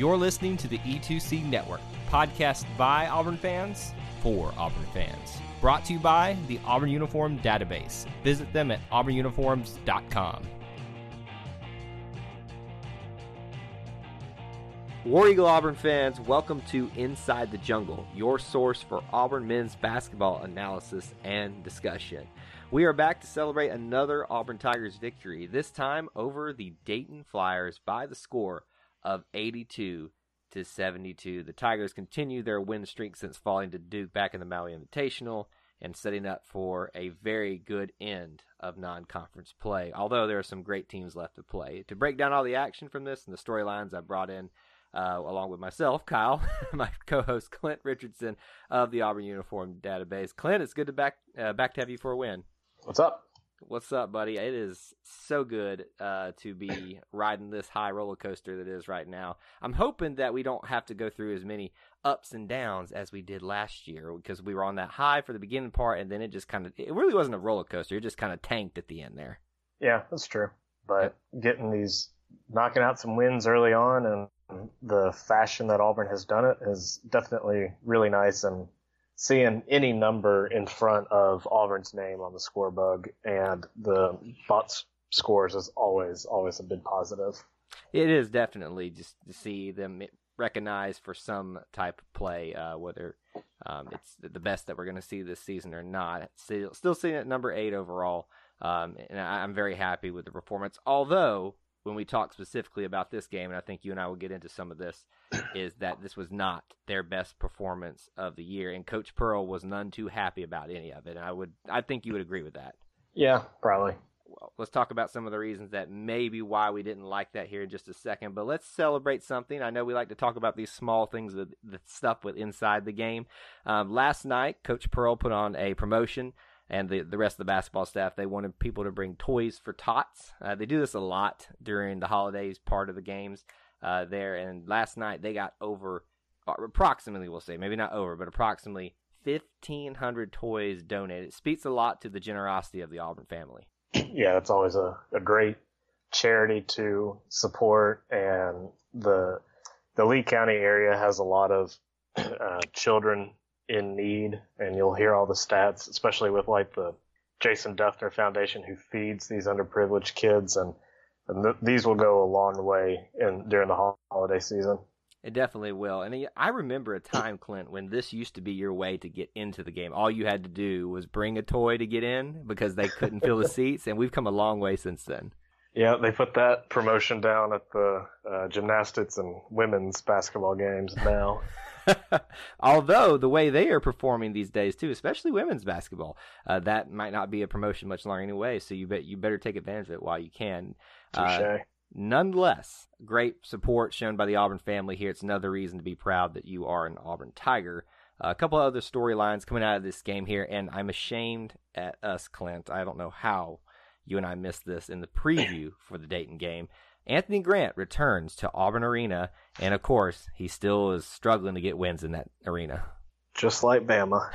You're listening to the E2C Network, podcast by Auburn fans for Auburn fans. Brought to you by the Auburn Uniform Database. Visit them at auburnuniforms.com. War Eagle Auburn fans, welcome to Inside the Jungle, your source for Auburn men's basketball analysis and discussion. We are back to celebrate another Auburn Tigers victory, this time over the Dayton Flyers by the score of 82 to 72. The Tigers continue their win streak since falling to Duke back in the Maui Invitational and setting up for a very good end of non-conference play. Although there are some great teams left to play. To break down all the action from this and the storylines, I brought in uh, along with myself, Kyle, my co-host Clint Richardson of the Auburn Uniform Database. Clint, it's good to back uh, back to have you for a win. What's up? What's up, buddy? It is so good uh, to be riding this high roller coaster that is right now. I'm hoping that we don't have to go through as many ups and downs as we did last year because we were on that high for the beginning part, and then it just kind of it really wasn't a roller coaster. It just kind of tanked at the end there. Yeah, that's true. But getting these knocking out some wins early on and the fashion that Auburn has done it is definitely really nice and seeing any number in front of Auburn's name on the score bug and the bots scores is always always a big positive. It is definitely just to see them recognized for some type of play, uh, whether um, it's the best that we're going to see this season or not. Still, still seeing it number eight overall, um, and I'm very happy with the performance. Although when we talk specifically about this game, and I think you and I will get into some of this, is that this was not their best performance of the year, and Coach Pearl was none too happy about any of it. And I would, I think you would agree with that. Yeah, probably. Well, let's talk about some of the reasons that maybe why we didn't like that here in just a second. But let's celebrate something. I know we like to talk about these small things, the, the stuff with inside the game. Um, last night, Coach Pearl put on a promotion and the, the rest of the basketball staff, they wanted people to bring toys for tots. Uh, they do this a lot during the holidays part of the games uh, there. And last night they got over, uh, approximately, we'll say, maybe not over, but approximately 1,500 toys donated. It speaks a lot to the generosity of the Auburn family. Yeah, that's always a, a great charity to support. And the, the Lee County area has a lot of uh, children in need, and you'll hear all the stats, especially with like the Jason Dufner Foundation, who feeds these underprivileged kids, and, and th- these will go a long way in during the holiday season. It definitely will. And I remember a time, Clint, when this used to be your way to get into the game. All you had to do was bring a toy to get in because they couldn't fill the seats, and we've come a long way since then. Yeah, they put that promotion down at the uh, gymnastics and women's basketball games now. Although the way they are performing these days too, especially women's basketball, uh, that might not be a promotion much longer anyway. So you bet you better take advantage of it while you can. Uh, nonetheless, great support shown by the Auburn family here. It's another reason to be proud that you are an Auburn Tiger. Uh, a couple of other storylines coming out of this game here, and I'm ashamed at us, Clint. I don't know how you and I missed this in the preview for the Dayton game. Anthony Grant returns to Auburn Arena, and of course, he still is struggling to get wins in that arena. Just like Bama.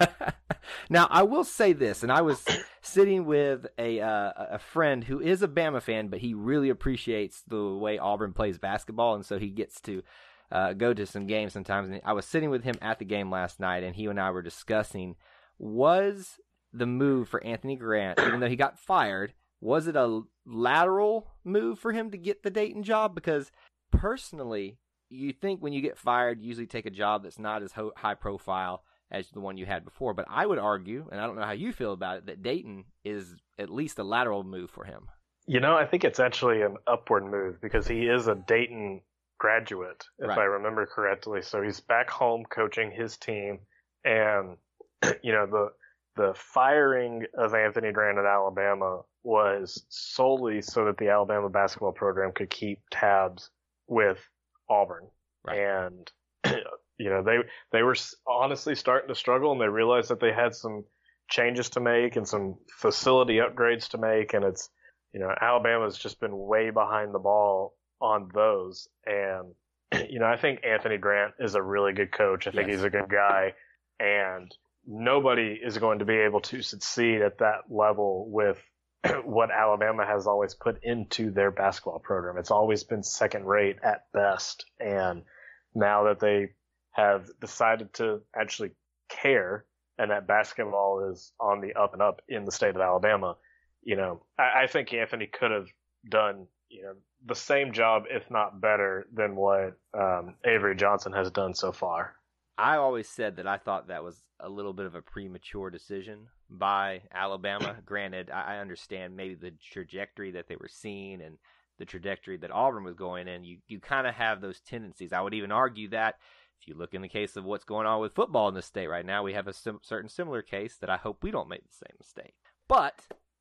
now, I will say this, and I was sitting with a uh, a friend who is a Bama fan, but he really appreciates the way Auburn plays basketball, and so he gets to uh, go to some games sometimes. And I was sitting with him at the game last night, and he and I were discussing was the move for Anthony Grant, even though he got fired, was it a lateral move for him to get the Dayton job? Because personally, you think when you get fired, you usually take a job that's not as ho- high profile as the one you had before. But I would argue, and I don't know how you feel about it, that Dayton is at least a lateral move for him. You know, I think it's actually an upward move because he is a Dayton graduate, if Right. I remember correctly. So he's back home coaching his team, and you know the the firing of Anthony Grant at Alabama was solely so that the Alabama basketball program could keep tabs with Auburn. Right. And you know, they they were honestly starting to struggle and they realized that they had some changes to make and some facility upgrades to make and it's you know, Alabama's just been way behind the ball on those and you know, I think Anthony Grant is a really good coach. I think yes. he's a good guy and nobody is going to be able to succeed at that level with what Alabama has always put into their basketball program. It's always been second rate at best. And now that they have decided to actually care and that basketball is on the up and up in the state of Alabama, you know, I, I think Anthony could have done, you know, the same job, if not better, than what um, Avery Johnson has done so far. I always said that I thought that was a little bit of a premature decision by Alabama. Granted, I understand maybe the trajectory that they were seeing and the trajectory that Auburn was going in. You you kind of have those tendencies. I would even argue that if you look in the case of what's going on with football in the state right now, we have a sim- certain similar case that I hope we don't make the same mistake. But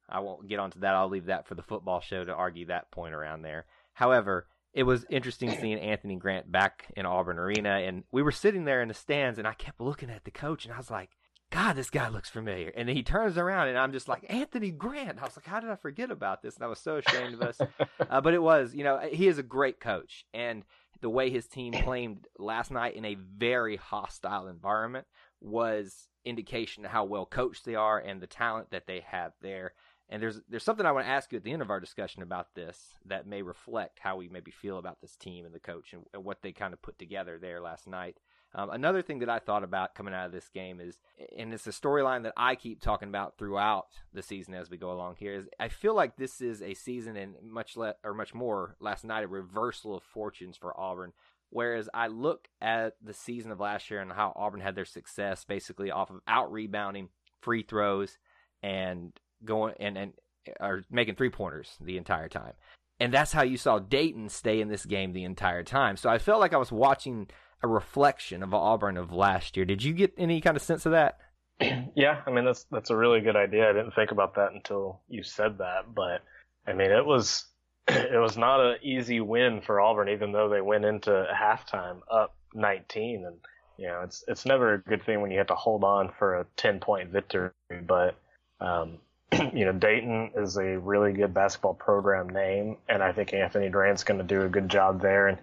I won't get onto that. I'll leave that for the football show to argue that point around there. However, it was interesting seeing Anthony Grant back in Auburn Arena, and we were sitting there in the stands, and I kept looking at the coach, and I was like, God, this guy looks familiar. And he turns around, and I'm just like, Anthony Grant. I was like, how did I forget about this? And I was so ashamed of us. uh, but it was, you know, he is a great coach, and the way his team played last night in a very hostile environment was indication of how well coached they are and the talent that they have there. And there's there's something I want to ask you at the end of our discussion about this that may reflect how we maybe feel about this team and the coach and, and what they kind of put together there last night. Um, another thing that I thought about coming out of this game is, and it's a storyline that I keep talking about throughout the season as we go along here, is I feel like this is a season and much less or much more last night a reversal of fortunes for Auburn. Whereas I look at the season of last year and how Auburn had their success basically off of out rebounding, free throws, and going and and are making three pointers the entire time. And that's how you saw Dayton stay in this game the entire time. So I felt like I was watching a reflection of Auburn of last year. Did you get any kind of sense of that? Yeah, I mean that's that's a really good idea. I didn't think about that until you said that, but I mean it was it was not an easy win for Auburn, even though they went into halftime up 19, and you know it's it's never a good thing when you have to hold on for a 10 point victory, but um, you know, Dayton is a really good basketball program name, and I think Anthony Grant's going to do a good job there. And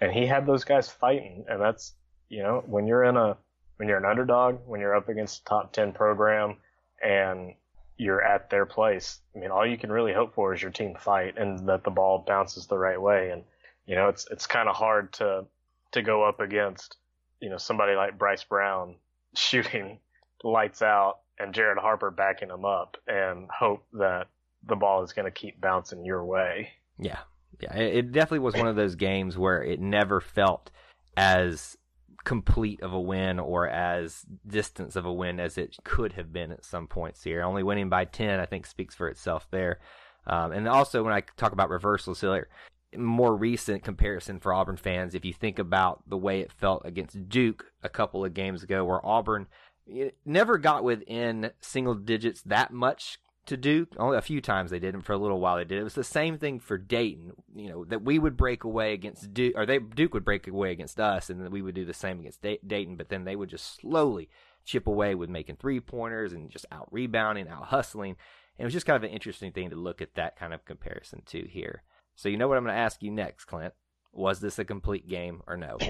and he had those guys fighting, and that's you know when you're in a when you're an underdog, when you're up against a top ten program, and you're at their place. I mean, all you can really hope for is your team fight and that the ball bounces the right way. And you know, it's it's kind of hard to to go up against you know somebody like Bryce Brown shooting lights out and Jared Harper backing him up and hope that the ball is going to keep bouncing your way. Yeah. Yeah. It definitely was one of those games where it never felt as complete of a win or as distance of a win as it could have been at some points here. Only winning by 10, I think, speaks for itself there. Um, and also, when I talk about reversals here, more recent comparison for Auburn fans, if you think about the way it felt against Duke a couple of games ago, where Auburn it never got within single digits that much to Duke. Only a few times they did, and for a little while they did. It was the same thing for Dayton. You know that we would break away against Duke, or they Duke would break away against us, and then we would do the same against Dayton. But then they would just slowly chip away with making three pointers and just out rebounding, out hustling. And it was just kind of an interesting thing to look at that kind of comparison to here. So you know what I'm going to ask you next, Clint? Was this a complete game or no?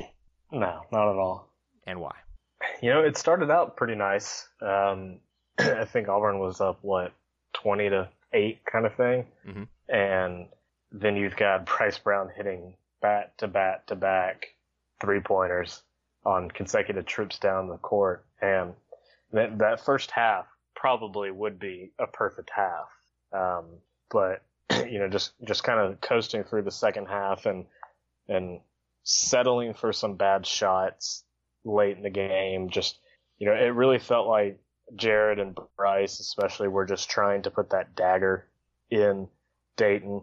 No, not at all. And why? You know, it started out pretty nice. Um, I think Auburn was up what twenty to eight kind of thing, mm-hmm. and then you've got Bryce Brown hitting bat to bat to back three pointers on consecutive trips down the court, and that that first half probably would be a perfect half. Um, but you know, just just kind of coasting through the second half and and settling for some bad shots late in the game. Just, you know, it really felt like Jared and Bryce, especially, were just trying to put that dagger in Dayton,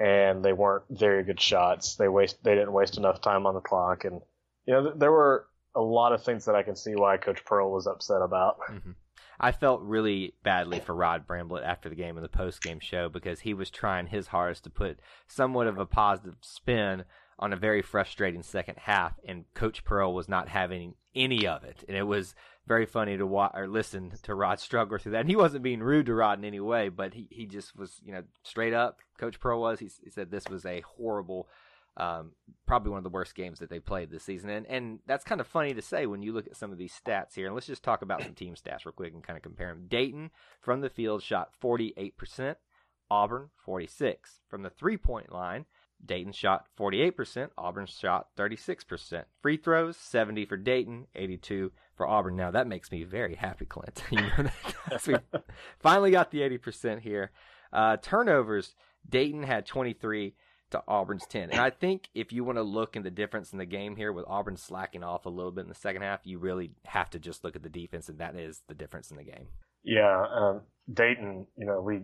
and they weren't very good shots. They waste, they didn't waste enough time on the clock, and you know, there were a lot of things that I can see why Coach Pearl was upset about. Mm-hmm. I felt really badly for Rod Bramblett after the game in the post game show because he was trying his hardest to put somewhat of a positive spin on a very frustrating second half, and Coach Pearl was not having any of it, and it was very funny to watch or listen to Rod struggle through that. And he wasn't being rude to Rod in any way, but he, he just was, you know, straight up. Coach Pearl was. He, he said this was a horrible, um, probably one of the worst games that they played this season. And and that's kind of funny to say when you look at some of these stats here. And let's just talk about some team stats real quick and kind of compare them. Dayton from the field shot 48%. Auburn 46 from the three point line. Dayton shot 48%, Auburn shot 36%. Free throws 70 for Dayton, 82 for Auburn. Now that makes me very happy, Clint. you know, we finally got the 80% here. Uh, turnovers, Dayton had 23 to Auburn's 10. And I think if you want to look in the difference in the game here with Auburn slacking off a little bit in the second half, you really have to just look at the defense, and that is the difference in the game. Yeah, um, Dayton, you know, we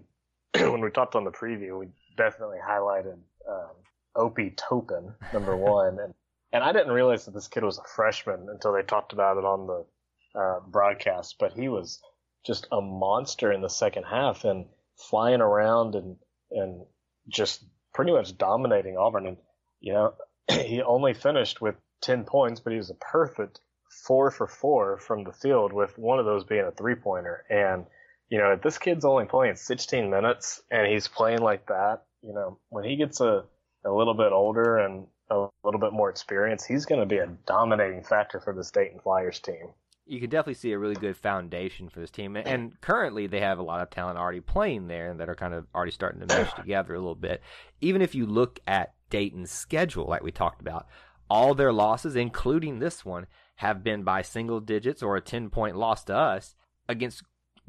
when we talked on the preview, we definitely highlighted um, Obi Toppin, number one, and and I didn't realize that this kid was a freshman until they talked about it on the uh, broadcast. But he was just a monster in the second half and flying around and and just pretty much dominating Auburn. And you know, he only finished with ten points, but he was a perfect four for four from the field, with one of those being a three pointer. And you know, this kid's only playing 16 minutes, and he's playing like that. You know, when he gets a a little bit older and a little bit more experience, he's going to be a dominating factor for this Dayton Flyers team. You can definitely see a really good foundation for this team, and currently they have a lot of talent already playing there that are kind of already starting to mesh together a little bit. Even if you look at Dayton's schedule, like we talked about, all their losses, including this one, have been by single digits or a 10 point loss to us against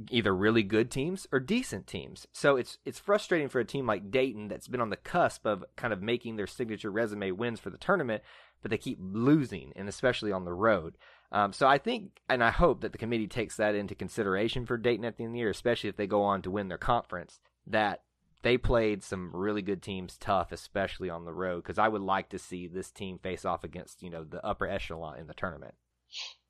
either really good teams or decent teams. So it's it's frustrating for a team like Dayton that's been on the cusp of kind of making their signature resume wins for the tournament, but they keep losing, and especially on the road. Um, so I think, and I hope that the committee takes that into consideration for Dayton at the end of the year, especially if they go on to win their conference. That they played some really good teams tough, especially on the road, because I would like to see this team face off against you know the upper echelon in the tournament.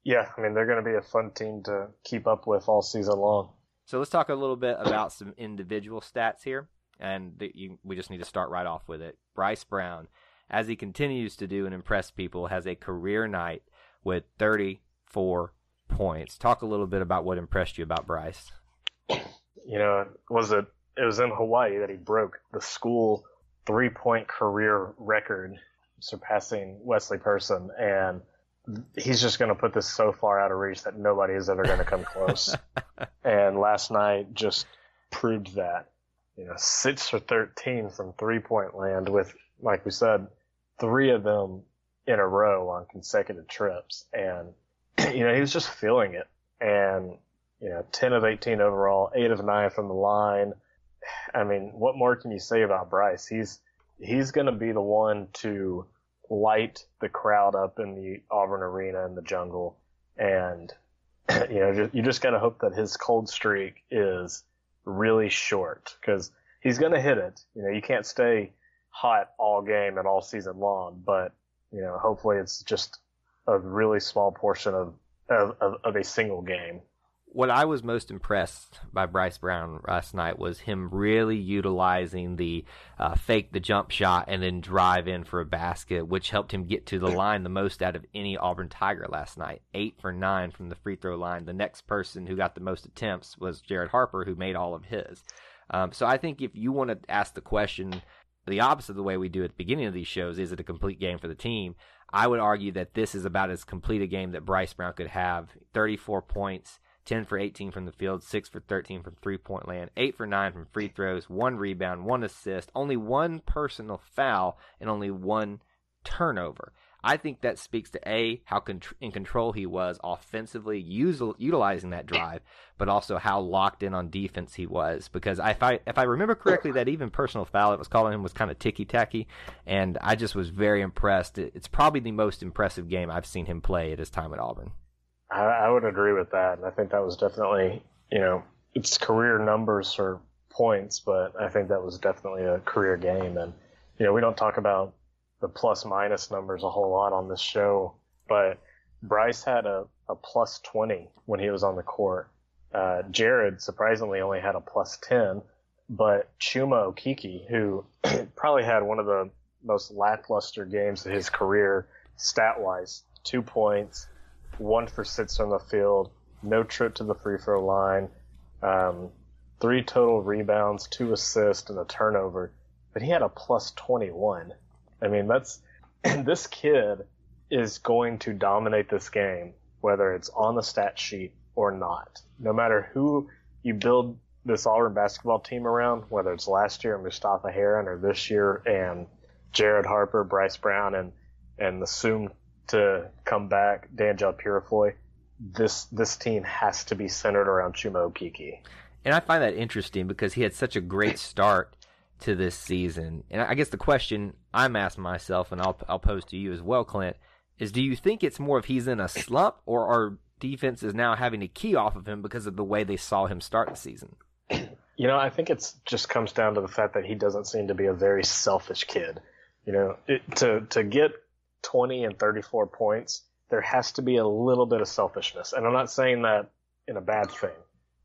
Yeah, I mean they're going to be a fun team to keep up with all season long. So let's talk a little bit about some individual stats here, and the, you, we just need to start right off with it. Bryce Brown, as he continues to do and impress people, has a career night with 34 points. Talk a little bit about what impressed you about Bryce. You know, was it it was in Hawaii that he broke the school three point career record, surpassing Wesley Person and he's just going to put this so far out of reach that nobody is ever going to come close. and last night just proved that. You know, six for 13 from three point land with, like we said, three of them in a row on consecutive trips. And, you know, he was just feeling it. And, you know, 10 of 18 overall, 8 of 9 from the line. I mean, what more can you say about Bryce? He's, he's going to be the one to light the crowd up in the Auburn arena in the jungle. And, you know, you just got to hope that his cold streak is really short because he's to hit it. You know, you can't stay hot all game and all season long, but, you know, hopefully it's just a really small portion of, of, of, of a single game what I was most impressed by Bryce Brown last night was him really utilizing the uh, fake the jump shot and then drive in for a basket, which helped him get to the line the most out of any Auburn Tiger last night. Eight for nine from the free throw line. The next person who got the most attempts was Jared Harper, who made all of his. Um, so I think if you want to ask the question the opposite of the way we do at the beginning of these shows, is it a complete game for the team? I would argue that this is about as complete a game that Bryce Brown could have. 34 points 10 for 18 from the field, 6 for 13 from three point land, 8 for 9 from free throws, 1 rebound, 1 assist, only one personal foul, and only one turnover. I think that speaks to A, how in control he was offensively, utilizing that drive, but also how locked in on defense he was. Because if I, if I remember correctly, that even personal foul that was calling him was kind of ticky tacky, and I just was very impressed. It's probably the most impressive game I've seen him play at his time at Auburn. I, I would agree with that, and I think that was definitely, you know, it's career numbers or points, but I think that was definitely a career game. And you know, we don't talk about the plus minus numbers a whole lot on this show, but Bryce had a, a plus 20 when he was on the court. Uh, Jared surprisingly only had a plus 10, but Chuma Okeke, who probably had one of the most lackluster games of his career stat wise, two points, one for six on the field, no trip to the free throw line, um, three total rebounds, two assists, and a turnover. But he had a plus 21. I mean, that's, this kid is going to dominate this game, whether it's on the stat sheet or not. No matter who you build this Auburn basketball team around, whether it's last year Mustapha Heron or this year and Jared Harper, Bryce Brown, and and the soon to come back Danjel Purifoy, this this team has to be centered around Chuma Okeke. And I find that interesting because he had such a great start to this season. And I guess the question I'm asking myself, and I'll I'll pose to you as well, Clint, is: Do you think it's more of he's in a slump, or are is now having to key off of him because of the way they saw him start the season? You know, I think it's just comes down to the fact that he doesn't seem to be a very selfish kid. You know, it, to to get 20 and 34 points, there has to be a little bit of selfishness. And I'm not saying that in a bad thing.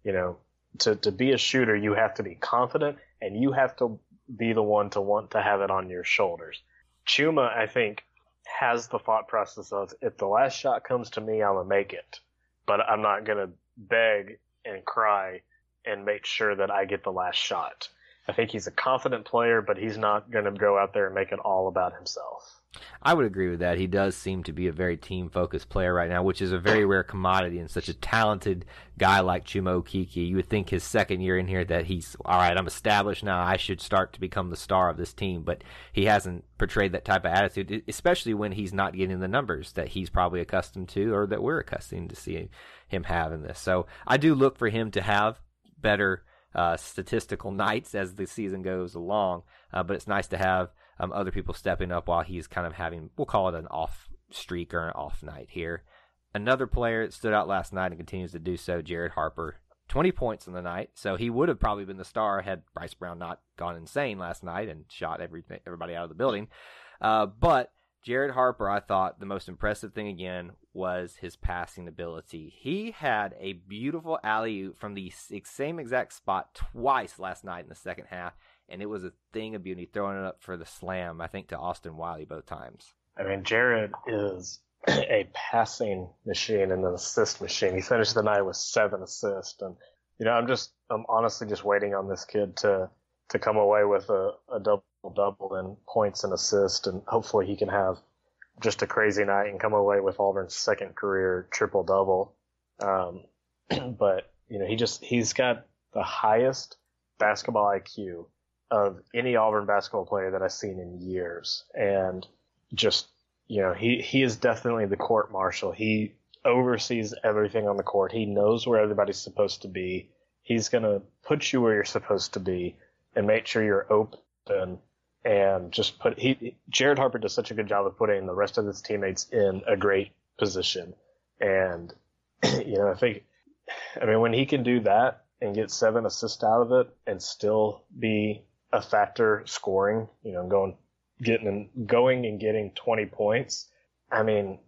You know, to to be a shooter, you have to be confident and you have to be the one to want to have it on your shoulders. Chuma, I think, has the thought process of if the last shot comes to me, I'm gonna make it, but I'm not gonna beg and cry and make sure that I get the last shot. I think he's a confident player, but he's not going to go out there and make it all about himself. I would agree with that. He does seem to be a very team focused player right now, which is a very rare commodity in such a talented guy like Chuma Okeke. You would think his second year in here that he's all right. I'm established now. I should start to become the star of this team, but he hasn't portrayed that type of attitude, especially when he's not getting the numbers that he's probably accustomed to, or that we're accustomed to seeing him have in this. So I do look for him to have better uh, statistical nights as the season goes along. Uh, but it's nice to have um, other people stepping up while he's kind of having, we'll call it an off streak or an off night here. Another player that stood out last night and continues to do so, Jared Harper. 20 points in the night, so he would have probably been the star had Bryce Brown not gone insane last night and shot everything, everybody out of the building. Uh, but Jared Harper, I thought the most impressive thing again was his passing ability. He had a beautiful alley oop from the same exact spot twice last night in the second half, and it was a thing of beauty throwing it up for the slam, I think, to Austin Wiley both times. I mean, Jared is a passing machine and an assist machine. He finished the night with seven assists, and you know, I'm just, I'm honestly just waiting on this kid to to come away with a, a double double in points and assists, and hopefully he can have just a crazy night and come away with Auburn's second career triple double. Um, but you know, he just he's got the highest basketball IQ of any Auburn basketball player that I've seen in years, and just you know, he he is definitely the court marshal. He oversees everything on the court. He knows where everybody's supposed to be. He's gonna put you where you're supposed to be and make sure you're open and just put he Jared Harper does such a good job of putting the rest of his teammates in a great position. And you know, I think I mean when he can do that and get seven assists out of it and still be a factor scoring, you know, going getting and going and getting 20 points. I mean,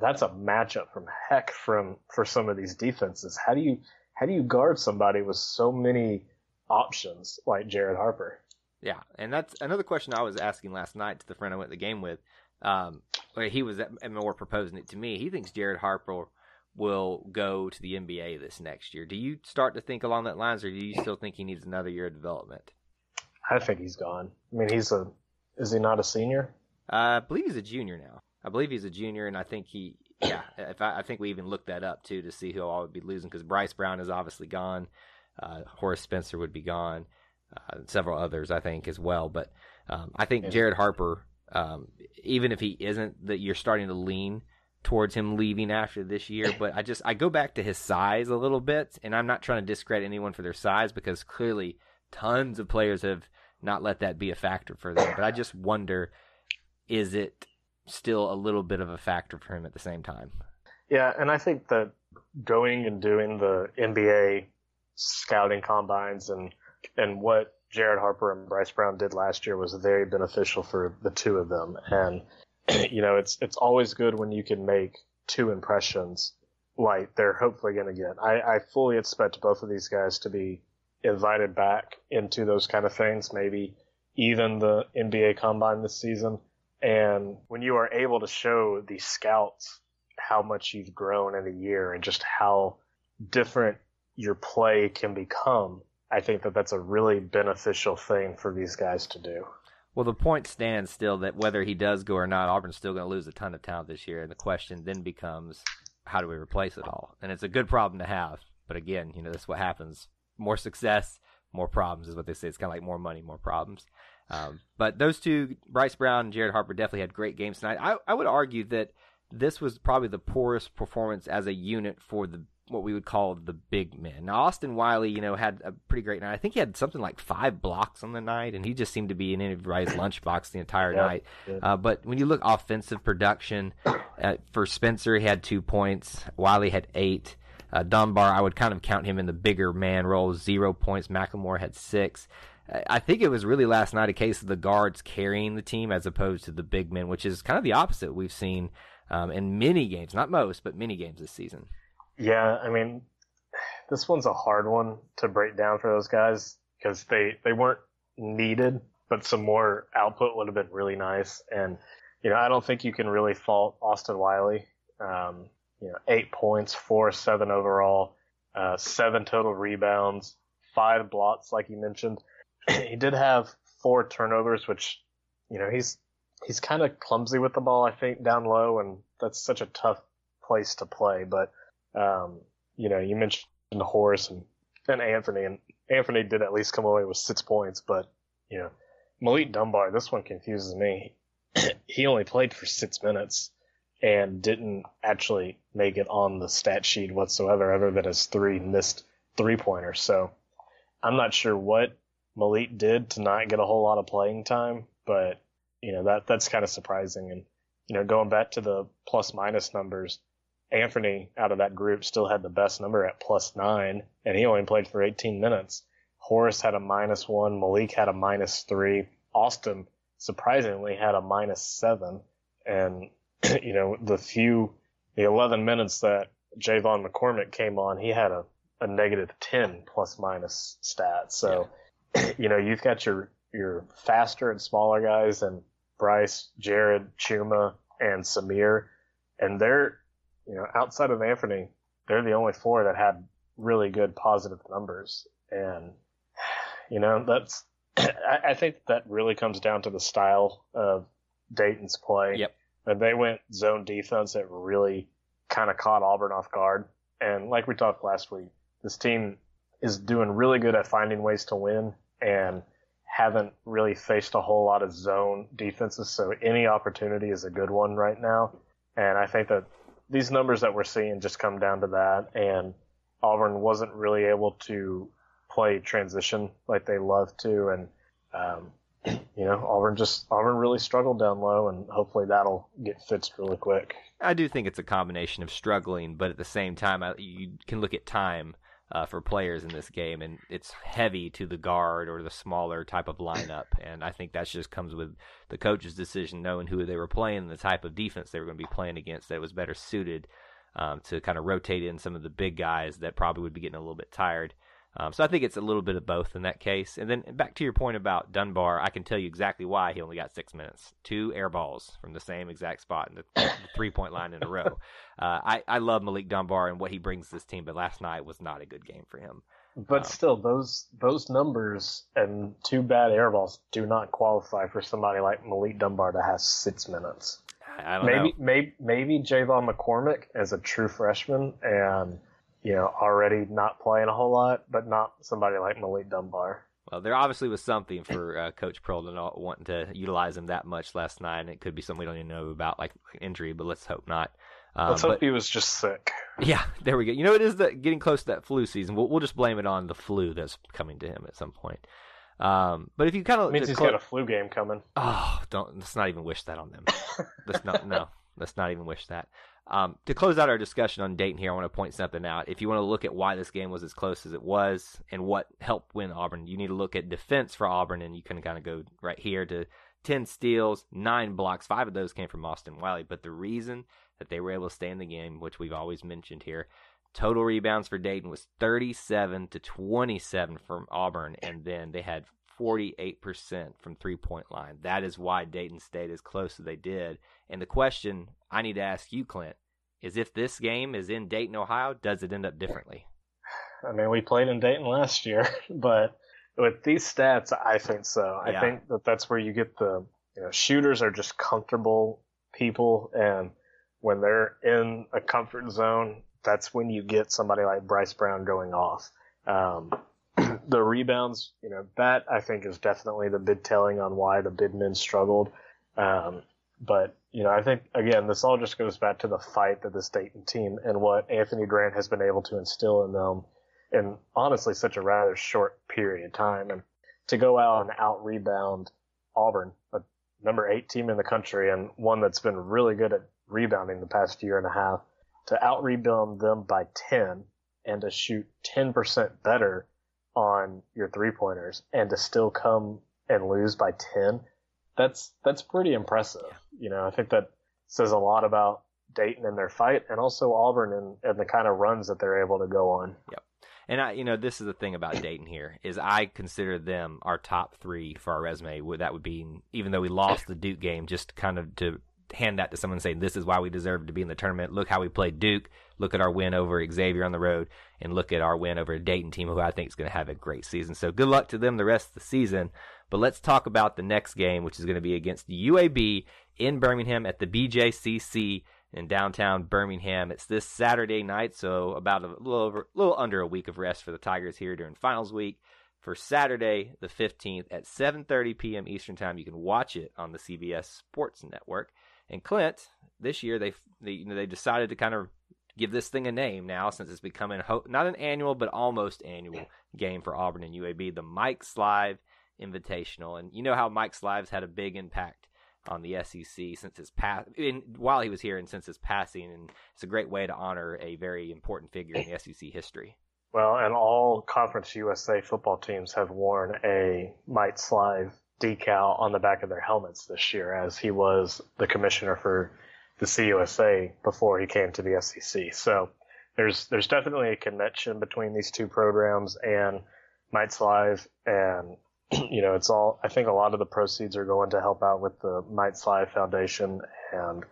that's a matchup from heck from for some of these defenses. How do you how do you guard somebody with so many options like Jared Harper? Yeah, and that's another question I was asking last night to the friend I went to the game with. Um, he was more proposing it to me. He thinks Jared Harper will go to the NBA this next year. Do you start to think along that lines, or do you still think he needs another year of development? I think he's gone. I mean, he's a is he not a senior? Uh, I believe he's a junior now. I believe he's a junior, and I think he, yeah, if I, I think we even looked that up too to see who all would be losing because Bryce Brown is obviously gone. Uh, Horace Spencer would be gone uh, several others, I think, as well. But um, I think Jared Harper, um, even if he isn't, that you're starting to lean towards him leaving after this year. But I just I go back to his size a little bit, and I'm not trying to discredit anyone for their size because clearly tons of players have not let that be a factor for them. But I just wonder, is it still a little bit of a factor for him at the same time? Yeah, and I think that going and doing the NBA scouting combines and and what Jared Harper and Bryce Brown did last year was very beneficial for the two of them. And you know, it's it's always good when you can make two impressions like they're hopefully going to get. I, I fully expect both of these guys to be invited back into those kind of things, maybe even the NBA combine this season. And when you are able to show the scouts how much you've grown in a year and just how different your play can become, I think that that's a really beneficial thing for these guys to do. Well, the point stands still that whether he does go or not, Auburn's still going to lose a ton of talent this year. And the question then becomes, how do we replace it all? And it's a good problem to have. But again, you know, that's what happens. More success, more problems is what they say. It's kind of like more money, more problems. Um, but those two, Bryce Brown and Jared Harper, definitely had great games tonight. I, I would argue that this was probably the poorest performance as a unit for the what we would call the big men. Now Austin Wiley, you know, had a pretty great night. I think he had something like five blocks on the night, and he just seemed to be in everybody's lunchbox the entire yeah, night. Yeah. Uh, but when you look offensive production uh, for Spencer, he had two points. Wiley had eight. Uh, Dunbar, I would kind of count him in the bigger man role, zero points. McLemore had six. I think it was really last night a case of the guards carrying the team as opposed to the big men, which is kind of the opposite we've seen um, in many games, not most, but many games this season. Yeah, I mean, this one's a hard one to break down for those guys because they they weren't needed, but some more output would have been really nice. And you know, I don't think you can really fault Austin Wiley. Um, you know, eight points, four seven overall, uh, seven total rebounds, five blocks, like you mentioned. he did have four turnovers, which you know he's he's kind of clumsy with the ball, I think, down low, and that's such a tough place to play. But um, you know, you mentioned Horace and, and Anthony, and Anthony did at least come away with six points, but you know, Malik Dunbar, this one confuses me. he only played for six minutes and didn't actually make it on the stat sheet whatsoever, other than his three missed three pointers. So I'm not sure what Malik did to not get a whole lot of playing time, but you know that that's kind of surprising. And you know, going back to the plus minus numbers, Anthony out of that group still had the best number at plus nine, and he only played for 18 minutes. Horace had a minus one, Malik had a minus three, Austin surprisingly had a minus seven, and you know the few the 11 minutes that J'Von McCormick came on, he had a, a negative 10 plus minus stat. So, yeah. you know, you've got your your faster and smaller guys and Bryce, Jared, Chuma, and Samir, and they're you know, outside of Anthony, they're the only four that had really good positive numbers. And, you know, that's, I, I think that really comes down to the style of Dayton's play. Yep. And they went zone defense that really kind of caught Auburn off guard. And like we talked last week, this team is doing really good at finding ways to win and haven't really faced a whole lot of zone defenses. So any opportunity is a good one right now. And I think that these numbers that we're seeing just come down to that, and Auburn wasn't really able to play transition like they love to, and um, you know Auburn just Auburn really struggled down low, and hopefully that'll get fixed really quick. I do think it's a combination of struggling, but at the same time, you can look at time uh, for players in this game, and it's heavy to the guard or the smaller type of lineup. And I think that just comes with the coach's decision, knowing who they were playing and the type of defense they were going to be playing against that was better suited um, to kind of rotate in some of the big guys that probably would be getting a little bit tired. Um, so I think it's a little bit of both in that case. And then back to your point about Dunbar, I can tell you exactly why he only got six minutes. Two air balls from the same exact spot in the, the three point line in a row. Uh, I, I love Malik Dunbar and what he brings to this team, but last night was not a good game for him. But um, still, those those numbers and two bad air balls do not qualify for somebody like Malik Dunbar to have six minutes. I don't maybe, know. Maybe maybe J'Von McCormick as a true freshman and you know, already not playing a whole lot, but not somebody like Malik Dunbar. Well, there obviously was something for uh, Coach Pearl to not wanting to utilize him that much last night, and it could be something we don't even know about, like injury, but let's hope not. Um, let's hope he was just sick. Yeah, there we go. You know, it is the, getting close to that flu season. We'll, we'll just blame it on the flu that's coming to him at some point. Um, but if you kind of means he's cl- got a flu game coming. Oh, don't let's not even wish that on them. let's not no. Let's not even wish that. Um, to close out our discussion on Dayton here, I want to point something out. If you want to look at why this game was as close as it was and what helped win Auburn, you need to look at defense for Auburn, and you can kind of go right here to 10 steals, nine blocks. Five of those came from Austin Wiley. But the reason that they were able to stay in the game, which we've always mentioned here. Total rebounds for Dayton was 37 to 27 from Auburn, and then they had 48% from three point line. That is why Dayton stayed as close as they did. And the question I need to ask you, Clint, is if this game is in Dayton, Ohio, does it end up differently? I mean, we played in Dayton last year, but with these stats, I think so. Yeah. I think that that's where you get the you know shooters are just comfortable people, and when they're in a comfort zone, that's when you get somebody like Bryce Brown going off. Um, the rebounds, you know, that I think is definitely the big telling on why the big men struggled. Um, but you know, I think again, this all just goes back to the fight that this Dayton team and what Anthony Grant has been able to instill in them in honestly such a rather short period of time. And to go out and out rebound Auburn, a number eight team in the country and one that's been really good at rebounding the past year and a half, to out rebound them by 10 and to shoot 10% better on your three pointers and to still come and lose by 10, that's, that's pretty impressive. You know, I think that says a lot about Dayton and their fight and also Auburn and, and the kind of runs that they're able to go on. Yep. And I, you know, this is the thing about Dayton here is I consider them our top three for our resume. That would be, even though we lost the Duke game, just kind of to hand that to someone saying this is why we deserve to be in the tournament. Look how we played Duke. Look at our win over Xavier on the road, and look at our win over Dayton team who I think is going to have a great season. So good luck to them the rest of the season. But let's talk about the next game, which is going to be against UAB in Birmingham at the BJCC in downtown Birmingham. It's this Saturday night, so about a little over, a little under a week of rest for the Tigers here during finals week. For Saturday the 15th at 7:30 p.m. Eastern Time, you can watch it on the CBS Sports Network. And Clint, this year they they you know they decided to kind of give this thing a name now since it's becoming ho- not an annual but almost annual game for Auburn and UAB, the Mike Slive Invitational. And you know how Mike Slive's had a big impact on the SEC since his past while he was here and since his passing and it's a great way to honor a very important figure in the SEC history. Well, and all Conference USA football teams have worn a Mike Slive decal on the back of their helmets this year as he was the commissioner for the CUSA before he came to the SEC. So there's there's definitely a connection between these two programs and Mike Slive and you know, it's all, I think a lot of the proceeds are going to help out with the Mike Slive Foundation and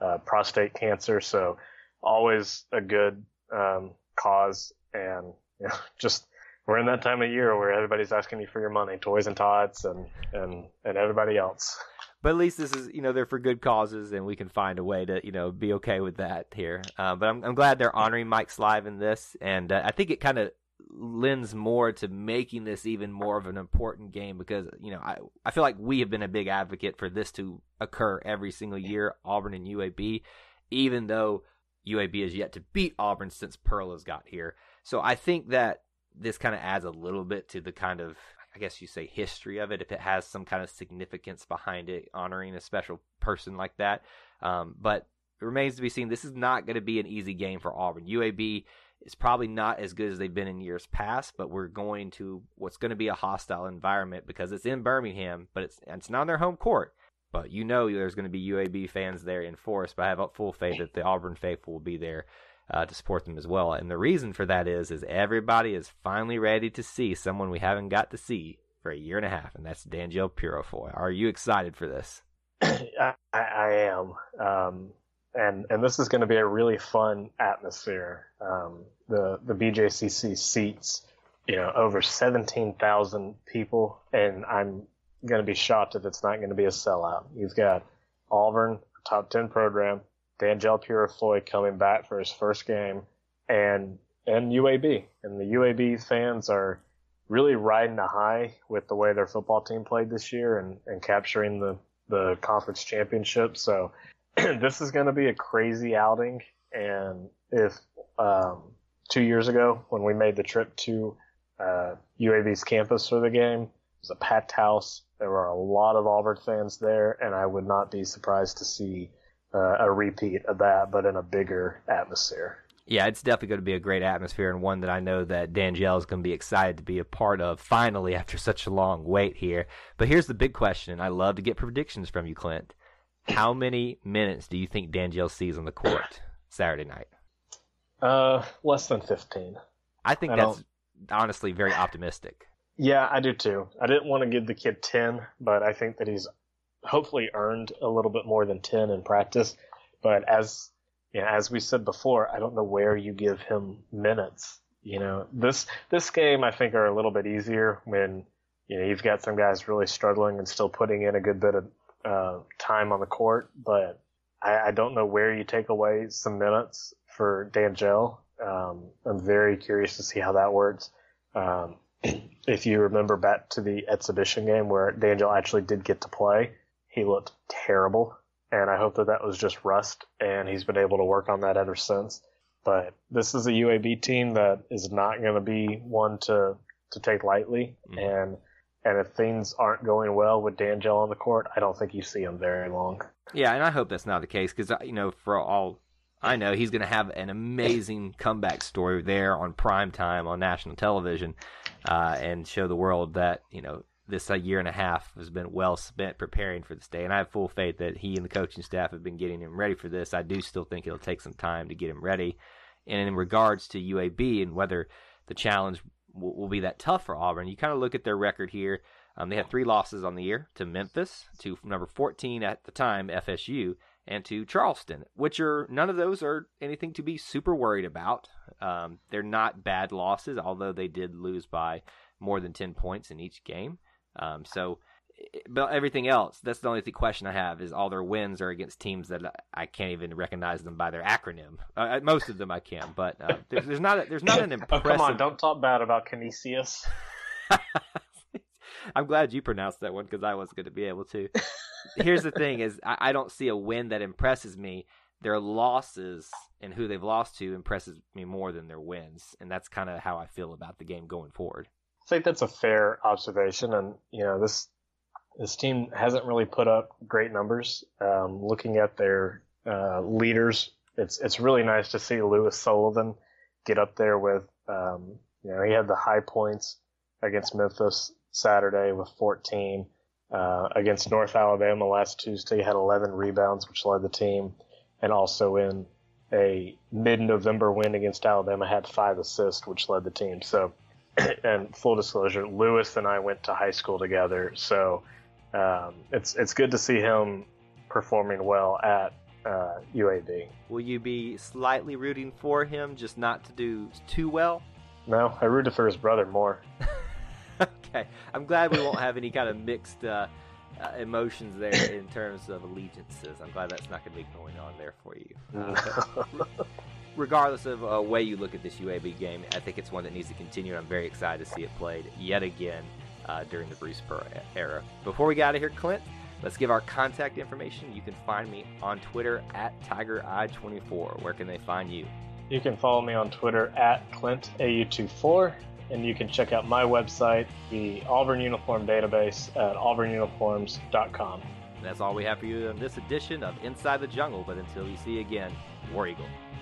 uh, prostate cancer. So always a good um, cause. And, you know, just, we're in that time of year where everybody's asking you for your money, toys and tots and, and, and everybody else. But at least this is, you know, they're for good causes, and we can find a way to, you know, be okay with that here. Uh, but I'm, I'm glad they're honoring Mike Slive in this, and uh, I think it kind of lends more to making this even more of an important game because you know I I feel like we have been a big advocate for this to occur every single year Auburn and UAB even though UAB has yet to beat Auburn since Pearl has got here. So I think that this kind of adds a little bit to the kind of I guess you say history of it if it has some kind of significance behind it honoring a special person like that. Um, but it remains to be seen. This is not going to be an easy game for Auburn. UAB is probably not as good as they've been in years past, but we're going to what's going to be a hostile environment because it's in Birmingham, but it's it's not on their home court. But you know there's going to be UAB fans there in force, but I have full faith that the Auburn faithful will be there uh, to support them as well. And the reason for that is is everybody is finally ready to see someone we haven't got to see for a year and a half, and that's Danjel Purifoy. Are you excited for this? I, I am. Um, and and this is going to be a really fun atmosphere. Um, the the BJCC seats, you know, over seventeen thousand people, and I'm going to be shocked if it's not going to be a sellout. You've got Auburn, top ten program, Danjel Purifoy coming back for his first game, and and UAB, and the UAB fans are really riding a high with the way their football team played this year and, and capturing the the conference championship. So this is going to be a crazy outing. And if um, two years ago, when we made the trip to uh, UAB's campus for the game, it was a packed house. There were a lot of Auburn fans there, and I would not be surprised to see uh, a repeat of that, but in a bigger atmosphere. Yeah, it's definitely going to be a great atmosphere and one that I know that Danjel is going to be excited to be a part of finally after such a long wait here. But here's the big question. I love to get predictions from you, Clint. How many minutes do you think Danjel sees on the court Saturday night? Uh, less than 15. I think I that's honestly very optimistic. Yeah, I do too. I didn't want to give the kid 10, but I think that he's hopefully earned a little bit more than 10 in practice. But as yeah, as we said before, I don't know where you give him minutes. You know, this this game I think are a little bit easier when you know you've got some guys really struggling and still putting in a good bit of uh, time on the court. But I, I don't know where you take away some minutes for Danjel. Um, I'm very curious to see how that works. Um, if you remember back to the exhibition game where Danjel actually did get to play, he looked terrible. And I hope that that was just rust and he's been able to work on that ever since. But this is a UAB team that is not going to be one to, to take lightly. Mhm. And, and if things aren't going well with Danjel on the court, I don't think you see him very long. Yeah, and I hope that's not the case because you know, for all I know, he's going to have an amazing comeback story there on prime time on national television, uh, and show the world that you know this a year and a half has been well spent preparing for this day. And I have full faith that he and the coaching staff have been getting him ready for this. I do still think it'll take some time to get him ready. And in regards to UAB and whether the challenge will, will be that tough for Auburn, you kind of look at their record here. Um, they had three losses on the year to Memphis, to number 14 at the time, FSU, and to Charleston, which are none of those are anything to be super worried about. Um, they're not bad losses, although they did lose by more than 10 points in each game. Um, so, but everything else, that's the only question I have is all their wins are against teams that I can't even recognize them by their acronym. Uh, most of them I can, but uh, there's, there's not a, there's not an Oh, impressive. come on, don't talk bad about Canisius. I'm glad you pronounced that one because I wasn't going to be able to. Here's the thing: is I, I don't see a win that impresses me. Their losses and who they've lost to impresses me more than their wins, and that's kind of how I feel about the game going forward. I think that's a fair observation, and you know this this team hasn't really put up great numbers. Um, looking at their uh, leaders, it's it's really nice to see Lewis Sullivan get up there with um, you know he had the high points against Memphis Saturday with 14. Uh, against North Alabama last Tuesday, had 11 rebounds, which led the team, and also in a mid-November win against Alabama had five assists, which led the team. So and full disclosure, Lewis and I went to high school together, so um, it's it's good to see him performing well at uh, UAB. Will you be slightly rooting for him, just not to do too well? No, I rooted for his brother more. okay, I'm glad we won't have any kind of mixed uh, uh, emotions there in terms of allegiances. I'm glad that's not going to be going on there for you. Uh, regardless of uh, way you look at this UAB game, I think it's one that needs to continue. I'm very excited to see it played yet again uh, during the Bruce Pearl era. Before we get out of here, Clint, let's give our contact information. You can find me on Twitter at TigerEye24. Where can they find you? You can follow me on Twitter at ClintAU24, and you can check out my website, the Auburn Uniform Database, at auburnuniforms.com. And that's all we have for you in this edition of Inside the Jungle. But until we see you again, War Eagle.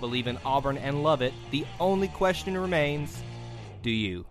believe in Auburn and love it. The only question remains do you?